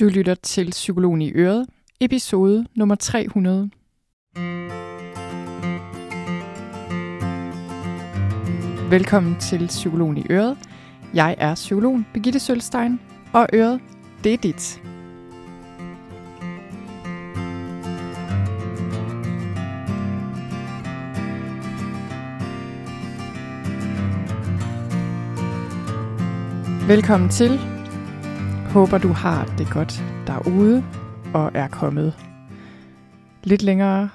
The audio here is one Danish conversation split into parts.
Du lytter til Psykologen i Øret, episode nummer 300. Velkommen til Psykologen i Øret. Jeg er psykologen Birgitte Sølstein, og Øret, det er dit. Velkommen til. Håber du har det godt derude og er kommet lidt længere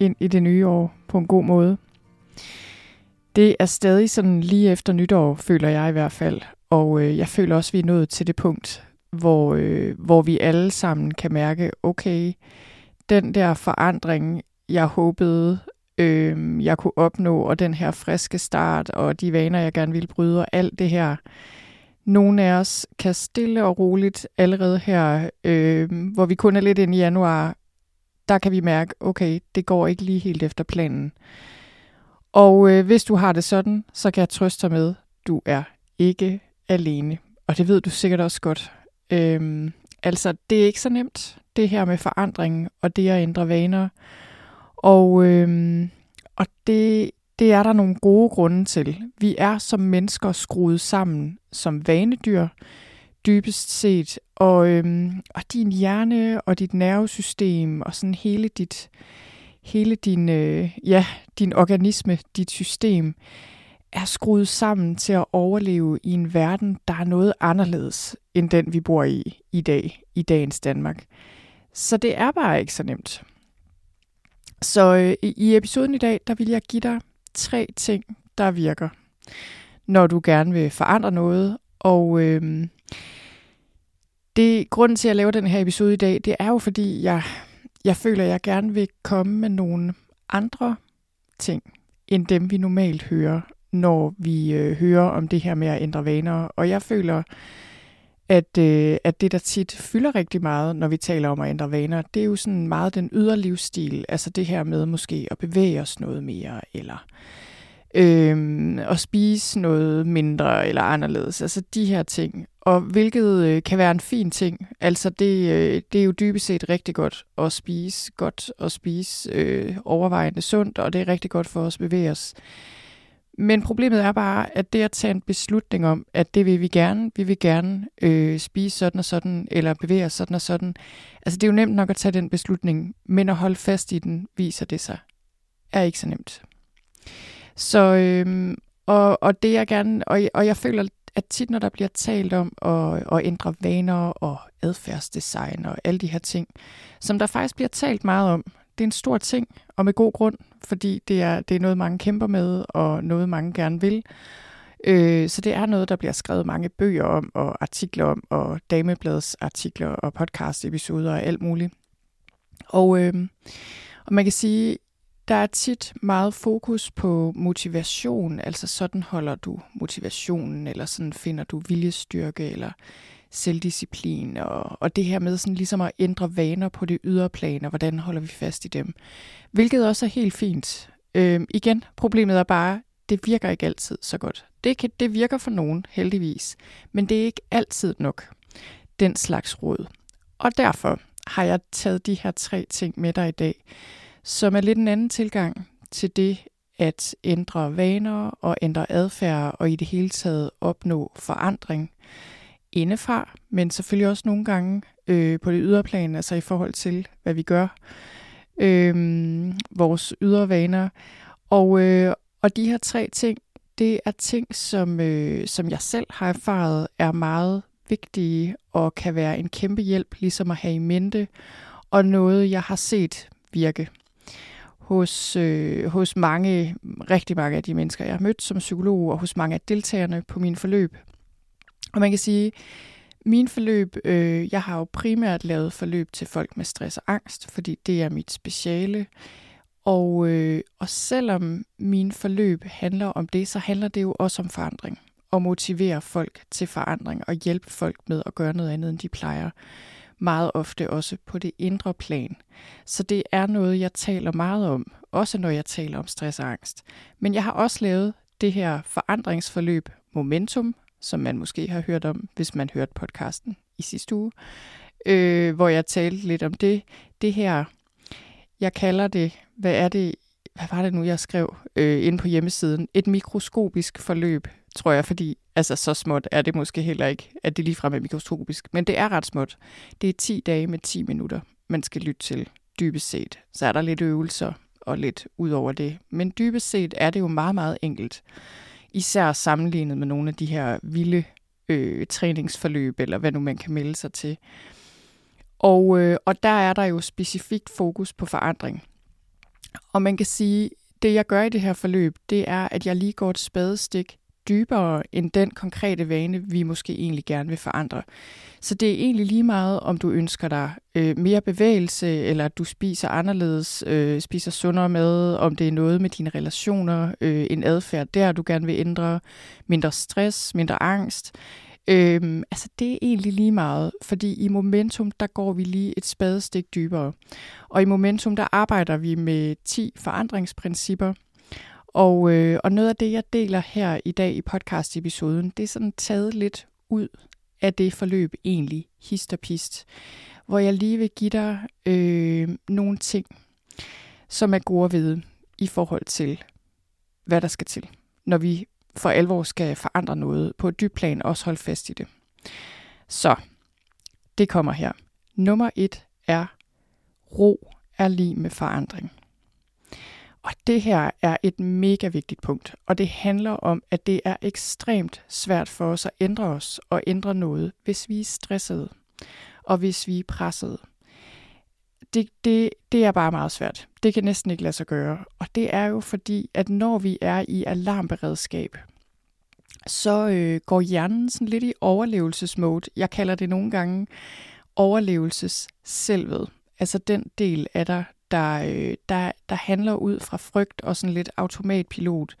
ind i det nye år på en god måde. Det er stadig sådan lige efter nytår, føler jeg i hvert fald. Og øh, jeg føler også, at vi er nået til det punkt, hvor, øh, hvor vi alle sammen kan mærke, okay, den der forandring, jeg håbede, øh, jeg kunne opnå, og den her friske start, og de vaner, jeg gerne ville bryde, og alt det her, nogle af os kan stille og roligt allerede her, øh, hvor vi kun er lidt inde i januar, der kan vi mærke, okay, det går ikke lige helt efter planen. Og øh, hvis du har det sådan, så kan jeg trøste dig med, du er ikke alene. Og det ved du sikkert også godt. Øh, altså, det er ikke så nemt, det her med forandring og det at ændre vaner. Og, øh, og det, det er der nogle gode grunde til. Vi er som mennesker skruet sammen som vanedyr, dybest set. Og, øhm, og din hjerne og dit nervesystem og sådan hele dit hele din, øh, ja, din organisme, dit system, er skruet sammen til at overleve i en verden, der er noget anderledes end den, vi bor i i dag, i dagens Danmark. Så det er bare ikke så nemt. Så øh, i episoden i dag, der vil jeg give dig tre ting, der virker, når du gerne vil forandre noget. Og øh, det grunden til, at jeg laver den her episode i dag, det er jo fordi, jeg, jeg føler, at jeg gerne vil komme med nogle andre ting, end dem vi normalt hører, når vi øh, hører om det her med at ændre vaner. Og jeg føler, at, øh, at det, der tit fylder rigtig meget, når vi taler om at ændre vaner, det er jo sådan meget den ydre livsstil. Altså det her med måske at bevæge os noget mere, eller øh, at spise noget mindre eller anderledes. Altså de her ting. Og hvilket øh, kan være en fin ting. Altså det, øh, det er jo dybest set rigtig godt at spise godt og spise øh, overvejende sundt, og det er rigtig godt for os at bevæge os. Men problemet er bare, at det at tage en beslutning om, at det vil vi gerne, vi vil gerne øh, spise sådan og sådan, eller bevæge os sådan og sådan, altså det er jo nemt nok at tage den beslutning, men at holde fast i den, viser det sig, er ikke så nemt. Så, øh, og, og det jeg gerne, og, og jeg føler, at tit når der bliver talt om at, at ændre vaner og adfærdsdesign og alle de her ting, som der faktisk bliver talt meget om, det er en stor ting, og med god grund, fordi det er, det er noget, mange kæmper med, og noget, mange gerne vil. Øh, så det er noget, der bliver skrevet mange bøger om, og artikler om, og damebladets artikler og podcast-episoder og alt muligt. Og, øh, og man kan sige, der er tit meget fokus på motivation, altså sådan holder du motivationen, eller sådan finder du viljestyrke, eller selvdisciplin, og, og det her med sådan ligesom at ændre vaner på det ydre plan, og hvordan holder vi fast i dem. Hvilket også er helt fint. Øhm, igen, problemet er bare, det virker ikke altid så godt. Det, kan, det virker for nogen, heldigvis, men det er ikke altid nok, den slags råd. Og derfor har jeg taget de her tre ting med dig i dag, som er lidt en anden tilgang til det at ændre vaner og ændre adfærd og i det hele taget opnå forandring indefra, men selvfølgelig også nogle gange øh, på det ydre plan, altså i forhold til, hvad vi gør, øh, vores ydre vaner. Og, øh, og de her tre ting, det er ting, som, øh, som jeg selv har erfaret er meget vigtige og kan være en kæmpe hjælp, ligesom at have i mente, og noget, jeg har set virke hos, øh, hos mange, rigtig mange af de mennesker, jeg har mødt som psykolog, og hos mange af deltagerne på min forløb. Og man kan sige, min forløb, øh, jeg har jo primært lavet forløb til folk med stress og angst, fordi det er mit speciale. Og, øh, og selvom min forløb handler om det, så handler det jo også om forandring. Og motivere folk til forandring og hjælpe folk med at gøre noget andet, end de plejer meget ofte også på det indre plan. Så det er noget, jeg taler meget om, også når jeg taler om stress og angst. Men jeg har også lavet det her forandringsforløb Momentum, som man måske har hørt om, hvis man hørte podcasten i sidste uge. øh, hvor jeg talte lidt om det. Det her, jeg kalder det, hvad er det, hvad var det nu, jeg skrev øh, inde på hjemmesiden? Et mikroskopisk forløb, tror jeg, fordi altså så småt er det måske heller ikke, at det ligefrem er mikroskopisk, men det er ret småt. Det er 10 dage med 10 minutter, man skal lytte til dybest set. Så er der lidt øvelser og lidt ud over det. Men dybest set er det jo meget, meget enkelt. Især sammenlignet med nogle af de her vilde øh, træningsforløb, eller hvad nu man kan melde sig til. Og, øh, og der er der jo specifikt fokus på forandring. Og man kan sige, det jeg gør i det her forløb, det er, at jeg lige går et spadestik dybere end den konkrete vane, vi måske egentlig gerne vil forandre. Så det er egentlig lige meget, om du ønsker dig øh, mere bevægelse, eller du spiser anderledes, øh, spiser sundere mad, om det er noget med dine relationer, øh, en adfærd der, du gerne vil ændre, mindre stress, mindre angst. Øhm, altså det er egentlig lige meget, fordi i Momentum, der går vi lige et spadestik dybere. Og i Momentum, der arbejder vi med 10 forandringsprincipper, og, øh, og noget af det, jeg deler her i dag i podcast-episoden, det er sådan taget lidt ud af det forløb egentlig, hist og pist, hvor jeg lige vil give dig øh, nogle ting, som er gode at vide i forhold til, hvad der skal til, når vi for alvor skal forandre noget på et dybt plan, også holde fast i det. Så, det kommer her. Nummer et er, ro er lige med forandring. Og det her er et mega vigtigt punkt, og det handler om, at det er ekstremt svært for os at ændre os og ændre noget, hvis vi er stressede og hvis vi er pressede. Det, det, det er bare meget svært. Det kan næsten ikke lade sig gøre. Og det er jo fordi, at når vi er i alarmberedskab, så øh, går hjernen sådan lidt i overlevelsesmode. Jeg kalder det nogle gange overlevelsesselvet. Altså den del af dig, der, øh, der, der handler ud fra frygt og sådan lidt automatpilot,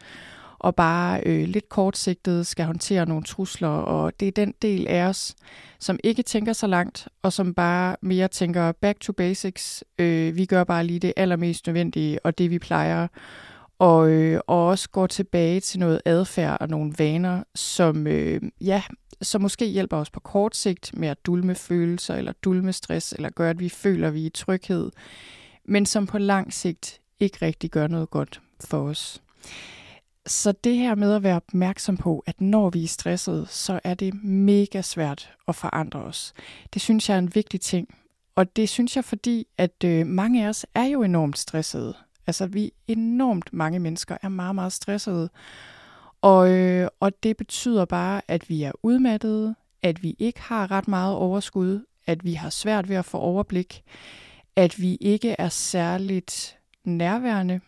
og bare øh, lidt kortsigtet skal håndtere nogle trusler, og det er den del af os, som ikke tænker så langt, og som bare mere tænker back to basics. Øh, vi gør bare lige det allermest nødvendige, og det vi plejer, og, øh, og også går tilbage til noget adfærd og nogle vaner, som, øh, ja, som måske hjælper os på kort sigt med at dulme følelser, eller dulme stress, eller gør, at vi føler, at vi er i tryghed, men som på lang sigt ikke rigtig gør noget godt for os. Så det her med at være opmærksom på, at når vi er stressede, så er det mega svært at forandre os. Det synes jeg er en vigtig ting. Og det synes jeg, fordi at øh, mange af os er jo enormt stressede. Altså vi enormt mange mennesker er meget, meget stressede. Og, øh, og det betyder bare, at vi er udmattede, at vi ikke har ret meget overskud, at vi har svært ved at få overblik, at vi ikke er særligt nærværende,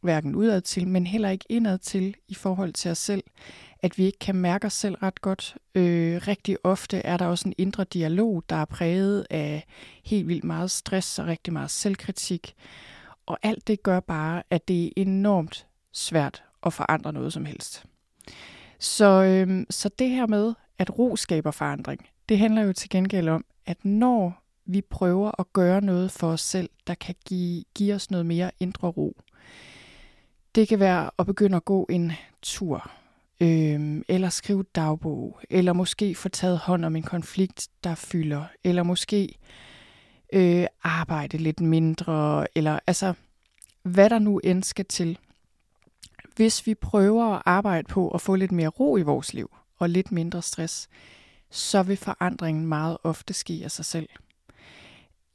hverken udad til, men heller ikke indad til i forhold til os selv. At vi ikke kan mærke os selv ret godt. Øh, rigtig ofte er der også en indre dialog, der er præget af helt vildt meget stress og rigtig meget selvkritik. Og alt det gør bare, at det er enormt svært at forandre noget som helst. Så, øh, så det her med, at ro skaber forandring, det handler jo til gengæld om, at når vi prøver at gøre noget for os selv, der kan give, give os noget mere indre ro. Det kan være at begynde at gå en tur, øh, eller skrive dagbog, eller måske få taget hånd om en konflikt, der fylder, eller måske øh, arbejde lidt mindre, eller altså hvad der nu end skal til. Hvis vi prøver at arbejde på at få lidt mere ro i vores liv, og lidt mindre stress, så vil forandringen meget ofte ske af sig selv.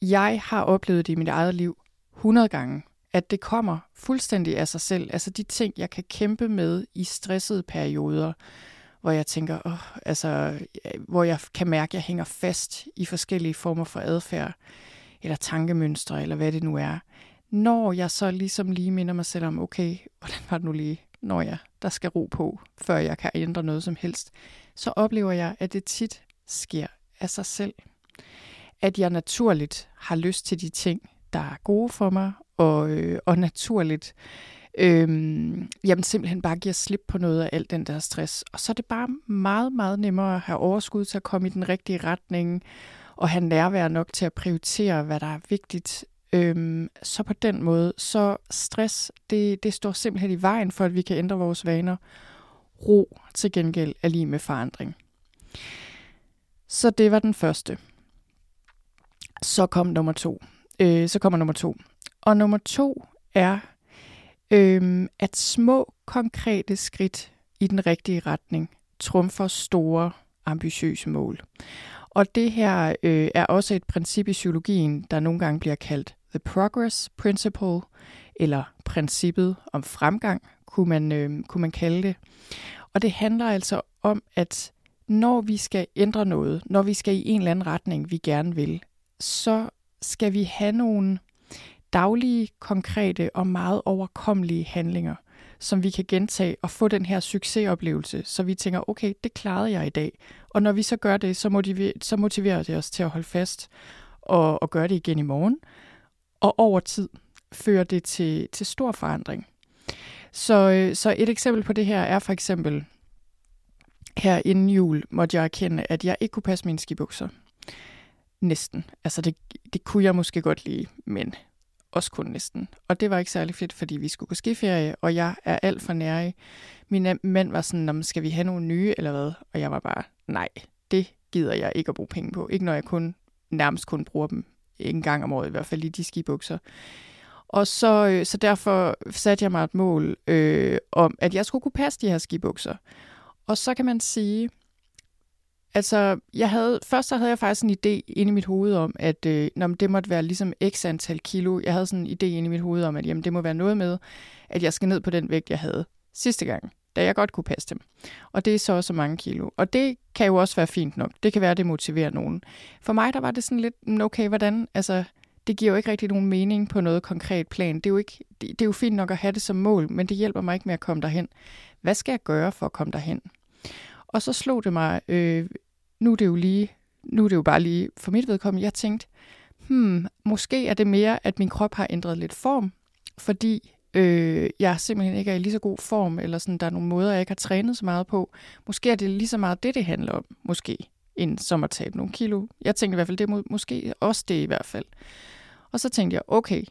Jeg har oplevet det i mit eget liv 100 gange, at det kommer fuldstændig af sig selv. Altså de ting, jeg kan kæmpe med i stressede perioder, hvor jeg tænker, åh, altså, hvor jeg kan mærke, at jeg hænger fast i forskellige former for adfærd, eller tankemønstre, eller hvad det nu er. Når jeg så ligesom lige minder mig selv om, okay, hvordan var det nu lige, når jeg, der skal ro på, før jeg kan ændre noget som helst, så oplever jeg, at det tit sker af sig selv at jeg naturligt har lyst til de ting, der er gode for mig, og, øh, og naturligt øh, jamen simpelthen bare giver slip på noget af alt den der stress. Og så er det bare meget, meget nemmere at have overskud til at komme i den rigtige retning, og have nærvær nok til at prioritere, hvad der er vigtigt. Øhm, så på den måde, så stress, det, det står simpelthen i vejen for, at vi kan ændre vores vaner. Ro til gengæld er lige med forandring. Så det var den første så kom nummer to. Øh, så kommer nummer to. Og nummer to er, øh, at små konkrete skridt i den rigtige retning trumfer store ambitiøse mål. Og det her øh, er også et princip i psykologien, der nogle gange bliver kaldt the progress principle, eller princippet om fremgang, kunne man, øh, kunne man kalde det. Og det handler altså om, at når vi skal ændre noget, når vi skal i en eller anden retning, vi gerne vil, så skal vi have nogle daglige, konkrete og meget overkommelige handlinger, som vi kan gentage og få den her succesoplevelse, så vi tænker, okay, det klarede jeg i dag. Og når vi så gør det, så, motiverer, så motiverer det os til at holde fast og, og gøre det igen i morgen. Og over tid fører det til, til stor forandring. Så, øh, så et eksempel på det her er for eksempel, her inden jul måtte jeg erkende, at jeg ikke kunne passe mine skibukser. Næsten. Altså det, det kunne jeg måske godt lide, men også kun næsten. Og det var ikke særlig fedt, fordi vi skulle på skiferie, og jeg er alt for nærig. Min mand var sådan, skal vi have nogle nye, eller hvad? Og jeg var bare, nej, det gider jeg ikke at bruge penge på. Ikke når jeg kun nærmest kun bruger dem en gang om året, i hvert fald i de skibukser. Og så, øh, så derfor satte jeg mig et mål øh, om, at jeg skulle kunne passe de her skibukser. Og så kan man sige, altså, jeg havde, først så havde jeg faktisk en idé inde i mit hoved om, at øh, når det måtte være ligesom x antal kilo. Jeg havde sådan en idé inde i mit hoved om, at jamen, det må være noget med, at jeg skal ned på den vægt, jeg havde sidste gang, da jeg godt kunne passe dem. Og det er så også mange kilo. Og det kan jo også være fint nok. Det kan være, at det motiverer nogen. For mig, der var det sådan lidt, mm, okay, hvordan, altså, det giver jo ikke rigtig nogen mening på noget konkret plan. Det er, jo ikke, det, det er jo fint nok at have det som mål, men det hjælper mig ikke med at komme derhen. Hvad skal jeg gøre for at komme derhen? Og så slog det mig, øh, nu er det jo lige, nu er det jo bare lige for mit vedkommende, jeg tænkte, hmm, måske er det mere, at min krop har ændret lidt form, fordi øh, jeg simpelthen ikke er i lige så god form, eller sådan, der er nogle måder, jeg ikke har trænet så meget på. Måske er det lige så meget det, det handler om, måske, end som at tabe nogle kilo. Jeg tænkte i hvert fald, det er må, måske også det i hvert fald. Og så tænkte jeg, okay,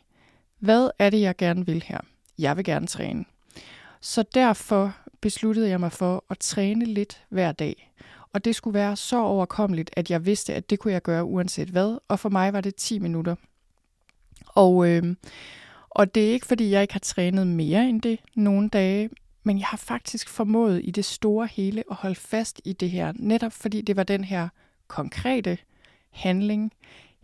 hvad er det, jeg gerne vil her? Jeg vil gerne træne. Så derfor besluttede jeg mig for at træne lidt hver dag. Og det skulle være så overkommeligt, at jeg vidste, at det kunne jeg gøre uanset hvad. Og for mig var det 10 minutter. Og, øh, og det er ikke, fordi jeg ikke har trænet mere end det nogle dage, men jeg har faktisk formået i det store hele at holde fast i det her, netop fordi det var den her konkrete handling,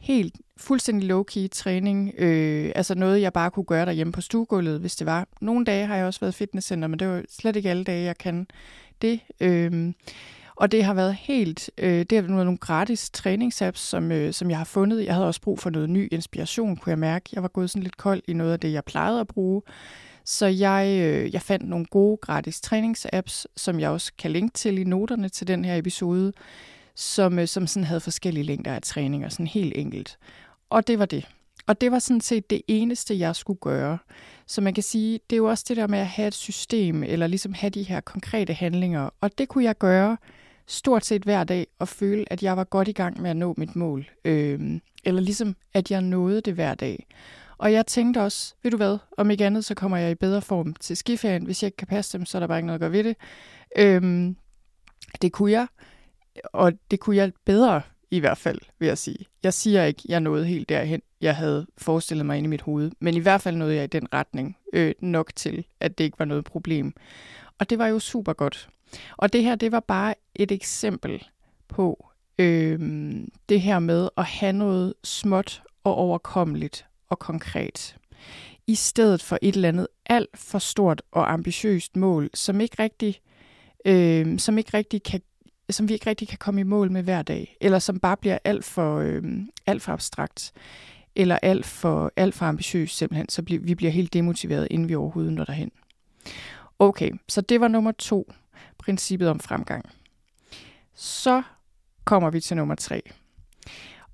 helt fuldstændig low-key træning, øh, altså noget, jeg bare kunne gøre derhjemme på stuegulvet, hvis det var. Nogle dage har jeg også været fitnesscenter, men det var slet ikke alle dage, jeg kan det. Øh, og det har været helt, øh, det har været nogle gratis træningsapps, som, øh, som jeg har fundet. Jeg havde også brug for noget ny inspiration, kunne jeg mærke. Jeg var gået sådan lidt kold i noget af det, jeg plejede at bruge. Så jeg, øh, jeg fandt nogle gode gratis træningsapps, som jeg også kan linke til i noterne til den her episode, som, øh, som sådan havde forskellige længder af træning og sådan helt enkelt. Og det var det. Og det var sådan set det eneste, jeg skulle gøre. Så man kan sige, det er jo også det der med at have et system, eller ligesom have de her konkrete handlinger. Og det kunne jeg gøre stort set hver dag, og føle, at jeg var godt i gang med at nå mit mål. Øhm, eller ligesom, at jeg nåede det hver dag. Og jeg tænkte også, ved du hvad, om ikke andet, så kommer jeg i bedre form til skiferien. Hvis jeg ikke kan passe dem, så er der bare ikke noget at gøre ved det. Øhm, det kunne jeg, og det kunne jeg bedre i hvert fald, vil jeg sige. Jeg siger ikke, jeg nåede helt derhen, jeg havde forestillet mig inde i mit hoved, men i hvert fald nåede jeg i den retning øh, nok til, at det ikke var noget problem. Og det var jo super godt. Og det her, det var bare et eksempel på øh, det her med at have noget småt og overkommeligt og konkret. I stedet for et eller andet alt for stort og ambitiøst mål, som ikke rigtig, øh, som ikke rigtig kan som vi ikke rigtig kan komme i mål med hver dag, eller som bare bliver alt for, øh, alt for abstrakt, eller alt for, alt for ambitiøs simpelthen, så bliver, vi bliver helt demotiveret, inden vi overhovedet når derhen. Okay, så det var nummer to, princippet om fremgang. Så kommer vi til nummer tre.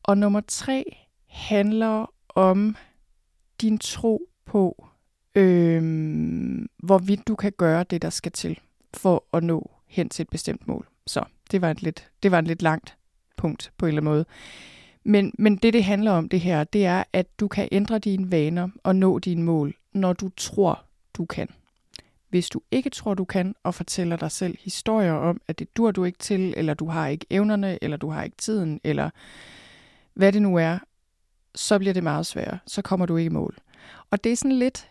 Og nummer tre handler om din tro på, øh, hvorvidt du kan gøre det, der skal til for at nå hen til et bestemt mål. Så det var, et lidt, det var et lidt langt punkt på en eller anden måde. Men, men det, det handler om det her, det er, at du kan ændre dine vaner og nå dine mål, når du tror, du kan. Hvis du ikke tror, du kan, og fortæller dig selv historier om, at det dur du ikke til, eller du har ikke evnerne, eller du har ikke tiden, eller hvad det nu er, så bliver det meget sværere. Så kommer du ikke i mål. Og det er sådan lidt,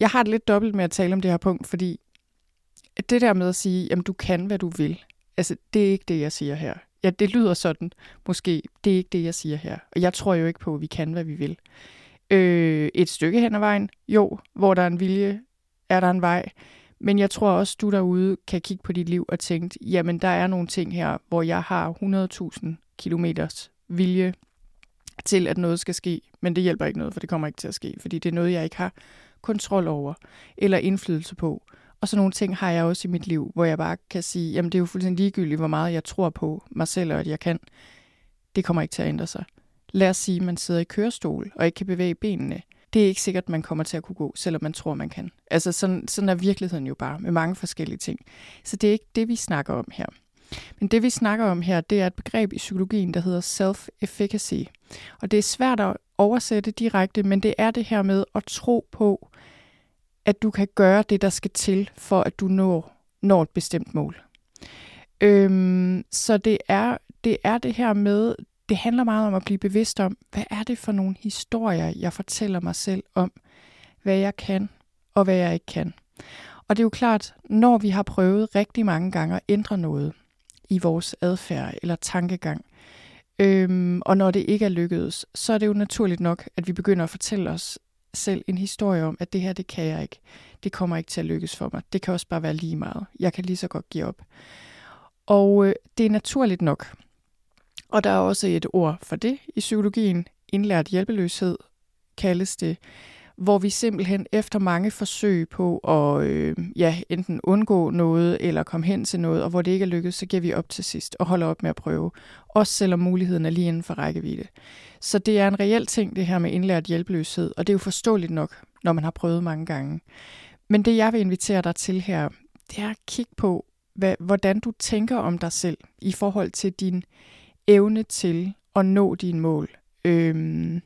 jeg har det lidt dobbelt med at tale om det her punkt, fordi det der med at sige, at du kan, hvad du vil, altså det er ikke det, jeg siger her. Ja, det lyder sådan, måske. Det er ikke det, jeg siger her. Og jeg tror jo ikke på, at vi kan, hvad vi vil. Øh, et stykke hen ad vejen, jo, hvor der er en vilje, er der en vej. Men jeg tror også, du derude kan kigge på dit liv og tænke, jamen der er nogle ting her, hvor jeg har 100.000 kilometers vilje til, at noget skal ske. Men det hjælper ikke noget, for det kommer ikke til at ske, fordi det er noget, jeg ikke har kontrol over eller indflydelse på. Og så nogle ting har jeg også i mit liv, hvor jeg bare kan sige, jamen det er jo fuldstændig ligegyldigt, hvor meget jeg tror på mig selv og at jeg kan. Det kommer ikke til at ændre sig. Lad os sige, at man sidder i kørestol og ikke kan bevæge benene. Det er ikke sikkert, at man kommer til at kunne gå, selvom man tror, man kan. Altså sådan, sådan er virkeligheden jo bare, med mange forskellige ting. Så det er ikke det, vi snakker om her. Men det, vi snakker om her, det er et begreb i psykologien, der hedder self-efficacy. Og det er svært at oversætte direkte, men det er det her med at tro på, at du kan gøre det, der skal til, for at du når, når et bestemt mål. Øhm, så det er, det er det her med, det handler meget om at blive bevidst om, hvad er det for nogle historier, jeg fortæller mig selv om, hvad jeg kan og hvad jeg ikke kan. Og det er jo klart, når vi har prøvet rigtig mange gange at ændre noget i vores adfærd eller tankegang, øhm, og når det ikke er lykkedes, så er det jo naturligt nok, at vi begynder at fortælle os selv en historie om, at det her, det kan jeg ikke. Det kommer ikke til at lykkes for mig. Det kan også bare være lige meget. Jeg kan lige så godt give op. Og øh, det er naturligt nok. Og der er også et ord for det i psykologien. Indlært hjælpeløshed kaldes det hvor vi simpelthen efter mange forsøg på at øh, ja, enten undgå noget eller komme hen til noget, og hvor det ikke er lykkedes, så giver vi op til sidst og holder op med at prøve. Også selvom muligheden er lige inden for rækkevidde. Så det er en reel ting, det her med indlært hjælpeløshed, og det er jo forståeligt nok, når man har prøvet mange gange. Men det, jeg vil invitere dig til her, det er at kigge på, hvad, hvordan du tænker om dig selv i forhold til din evne til at nå dine mål. Øhm,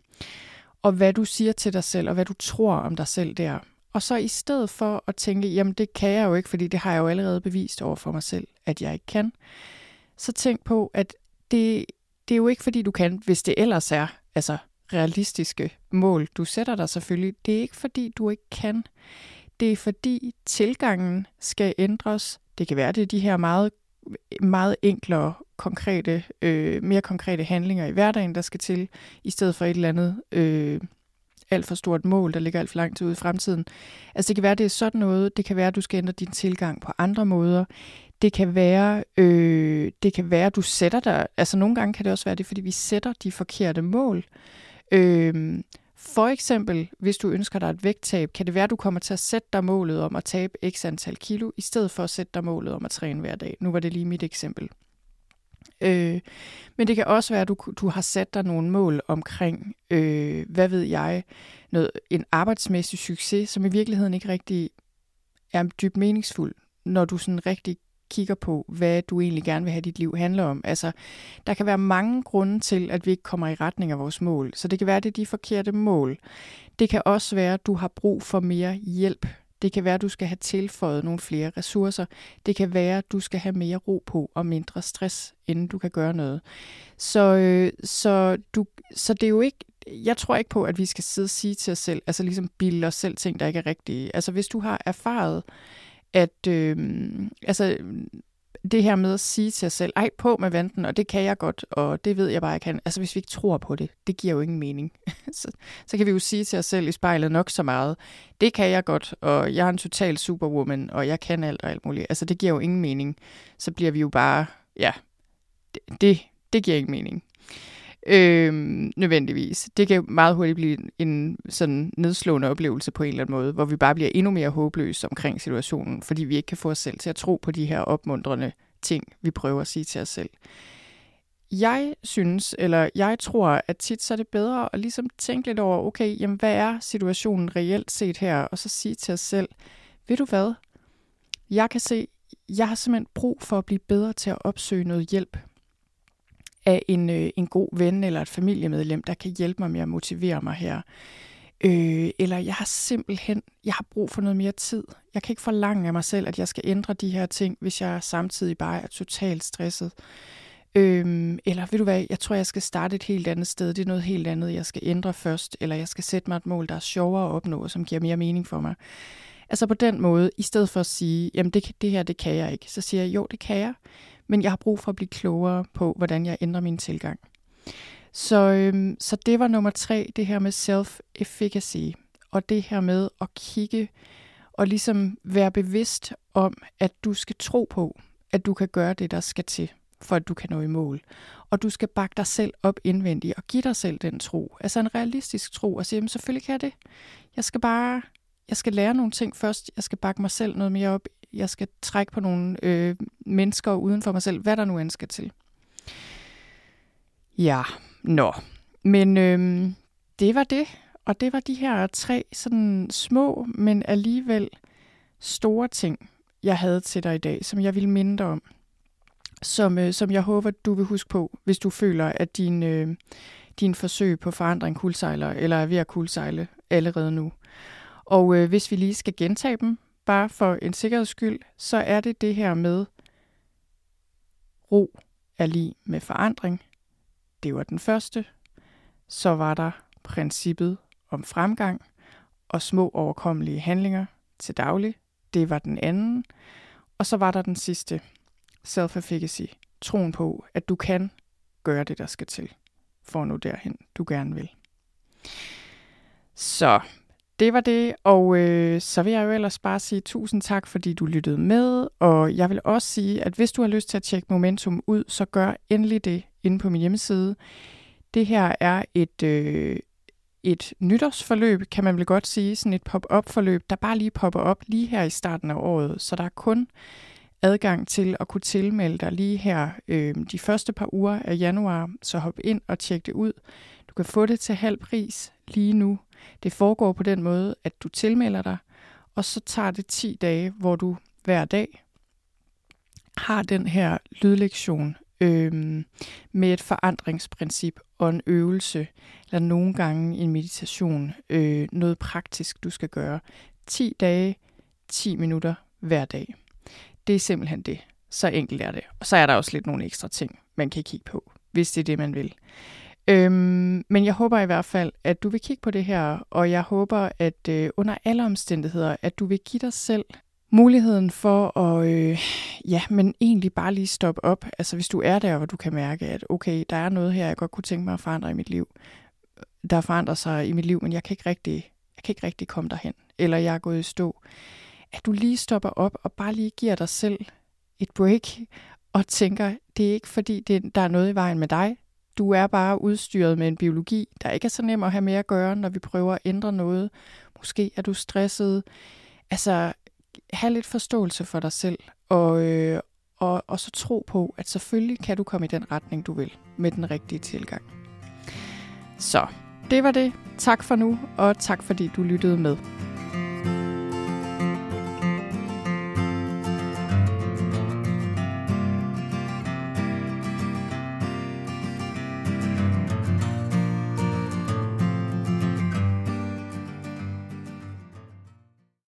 og hvad du siger til dig selv, og hvad du tror om dig selv der. Og så i stedet for at tænke, jamen det kan jeg jo ikke, fordi det har jeg jo allerede bevist over for mig selv, at jeg ikke kan, så tænk på, at det, det er jo ikke fordi du kan, hvis det ellers er altså realistiske mål. Du sætter dig selvfølgelig. Det er ikke fordi du ikke kan. Det er fordi tilgangen skal ændres. Det kan være, det er de her meget, meget enklere konkrete, øh, mere konkrete handlinger i hverdagen, der skal til, i stedet for et eller andet øh, alt for stort mål, der ligger alt for langt ud i fremtiden. Altså det kan være, det er sådan noget. Det kan være, at du skal ændre din tilgang på andre måder. Det kan være, øh, det kan være, at du sætter dig, altså nogle gange kan det også være det, fordi vi sætter de forkerte mål. Øh, for eksempel, hvis du ønsker dig et vægttab, kan det være, at du kommer til at sætte dig målet om at tabe x antal kilo, i stedet for at sætte dig målet om at træne hver dag. Nu var det lige mit eksempel. Øh, men det kan også være, at du, du har sat dig nogle mål omkring, øh, hvad ved jeg, noget, en arbejdsmæssig succes, som i virkeligheden ikke rigtig er dybt meningsfuld, når du sådan rigtig kigger på, hvad du egentlig gerne vil have dit liv handler om. Altså, der kan være mange grunde til, at vi ikke kommer i retning af vores mål. Så det kan være, at det er de forkerte mål. Det kan også være, at du har brug for mere hjælp det kan være, at du skal have tilføjet nogle flere ressourcer. Det kan være, at du skal have mere ro på og mindre stress, inden du kan gøre noget. Så, øh, så, du, så det er jo ikke, jeg tror ikke på, at vi skal sidde og sige til os selv, altså ligesom bilde os selv ting, der ikke er rigtige. Altså hvis du har erfaret, at øh, altså, det her med at sige til sig selv, ej, på med vanten, og det kan jeg godt, og det ved jeg bare, jeg kan. Altså, hvis vi ikke tror på det, det giver jo ingen mening. så, så kan vi jo sige til os selv i spejlet nok så meget, det kan jeg godt, og jeg er en total superwoman, og jeg kan alt og alt muligt. Altså, det giver jo ingen mening. Så bliver vi jo bare, ja, det, det, det giver ingen mening. Øhm, nødvendigvis. Det kan meget hurtigt blive en sådan nedslående oplevelse på en eller anden måde, hvor vi bare bliver endnu mere håbløse omkring situationen, fordi vi ikke kan få os selv til at tro på de her opmuntrende ting, vi prøver at sige til os selv. Jeg synes, eller jeg tror, at tit så er det bedre at ligesom tænke lidt over, okay, jamen hvad er situationen reelt set her, og så sige til os selv, ved du hvad, jeg kan se, jeg har simpelthen brug for at blive bedre til at opsøge noget hjælp af en, øh, en god ven eller et familiemedlem, der kan hjælpe mig med at motivere mig her. Øh, eller jeg har simpelthen, jeg har brug for noget mere tid. Jeg kan ikke forlange af mig selv, at jeg skal ændre de her ting, hvis jeg samtidig bare er totalt stresset. Øhm, eller ved du hvad, jeg tror, jeg skal starte et helt andet sted. Det er noget helt andet, jeg skal ændre først. Eller jeg skal sætte mig et mål, der er sjovere at opnå, og som giver mere mening for mig. Altså på den måde, i stedet for at sige, jamen det, det her, det kan jeg ikke, så siger jeg, jo, det kan jeg, men jeg har brug for at blive klogere på, hvordan jeg ændrer min tilgang. Så, øhm, så det var nummer tre, det her med self-efficacy, og det her med at kigge og ligesom være bevidst om, at du skal tro på, at du kan gøre det, der skal til, for at du kan nå i mål. Og du skal bakke dig selv op indvendigt og give dig selv den tro. Altså en realistisk tro, og sige, jamen selvfølgelig kan jeg det. Jeg skal bare, jeg skal lære nogle ting først. Jeg skal bakke mig selv noget mere op. Jeg skal trække på nogle øh, mennesker uden for mig selv, hvad der nu end skal til. Ja, nå. Men øh, det var det. Og det var de her tre sådan små, men alligevel store ting, jeg havde til dig i dag, som jeg vil minde dig om. Som, øh, som jeg håber, du vil huske på, hvis du føler, at din, øh, din forsøg på forandring kulsejler, eller er ved at kulsejle allerede nu. Og øh, hvis vi lige skal gentage dem, bare for en sikkerheds skyld, så er det det her med ro er lige med forandring. Det var den første. Så var der princippet om fremgang og små overkommelige handlinger til daglig. Det var den anden. Og så var der den sidste, self-efficacy, troen på, at du kan gøre det, der skal til, for at nå derhen, du gerne vil. Så det var det, og øh, så vil jeg jo ellers bare sige tusind tak, fordi du lyttede med, og jeg vil også sige, at hvis du har lyst til at tjekke Momentum ud, så gør endelig det inde på min hjemmeside. Det her er et, øh, et nytårsforløb, kan man vel godt sige, sådan et pop-up forløb, der bare lige popper op lige her i starten af året. Så der er kun adgang til at kunne tilmelde dig lige her øh, de første par uger af januar, så hop ind og tjek det ud. Du kan få det til halv pris lige nu. Det foregår på den måde, at du tilmelder dig, og så tager det 10 dage, hvor du hver dag har den her lydlektion øh, med et forandringsprincip og en øvelse, eller nogle gange en meditation, øh, noget praktisk, du skal gøre. 10 dage, 10 minutter hver dag. Det er simpelthen det. Så enkelt er det. Og så er der også lidt nogle ekstra ting, man kan kigge på, hvis det er det, man vil. Øhm, men jeg håber i hvert fald, at du vil kigge på det her, og jeg håber, at øh, under alle omstændigheder, at du vil give dig selv muligheden for at, øh, ja, men egentlig bare lige stoppe op. Altså hvis du er der, hvor du kan mærke, at okay, der er noget her, jeg godt kunne tænke mig at forandre i mit liv. Øh, der forandrer sig i mit liv, men jeg kan ikke rigtig, jeg kan ikke rigtig komme derhen. Eller jeg er gået i stå. At du lige stopper op og bare lige giver dig selv et break og tænker, det er ikke fordi, det, der er noget i vejen med dig. Du er bare udstyret med en biologi, der ikke er så nem at have med at gøre, når vi prøver at ændre noget. Måske er du stresset. Altså, have lidt forståelse for dig selv, og, øh, og, og så tro på, at selvfølgelig kan du komme i den retning, du vil, med den rigtige tilgang. Så det var det. Tak for nu, og tak fordi du lyttede med.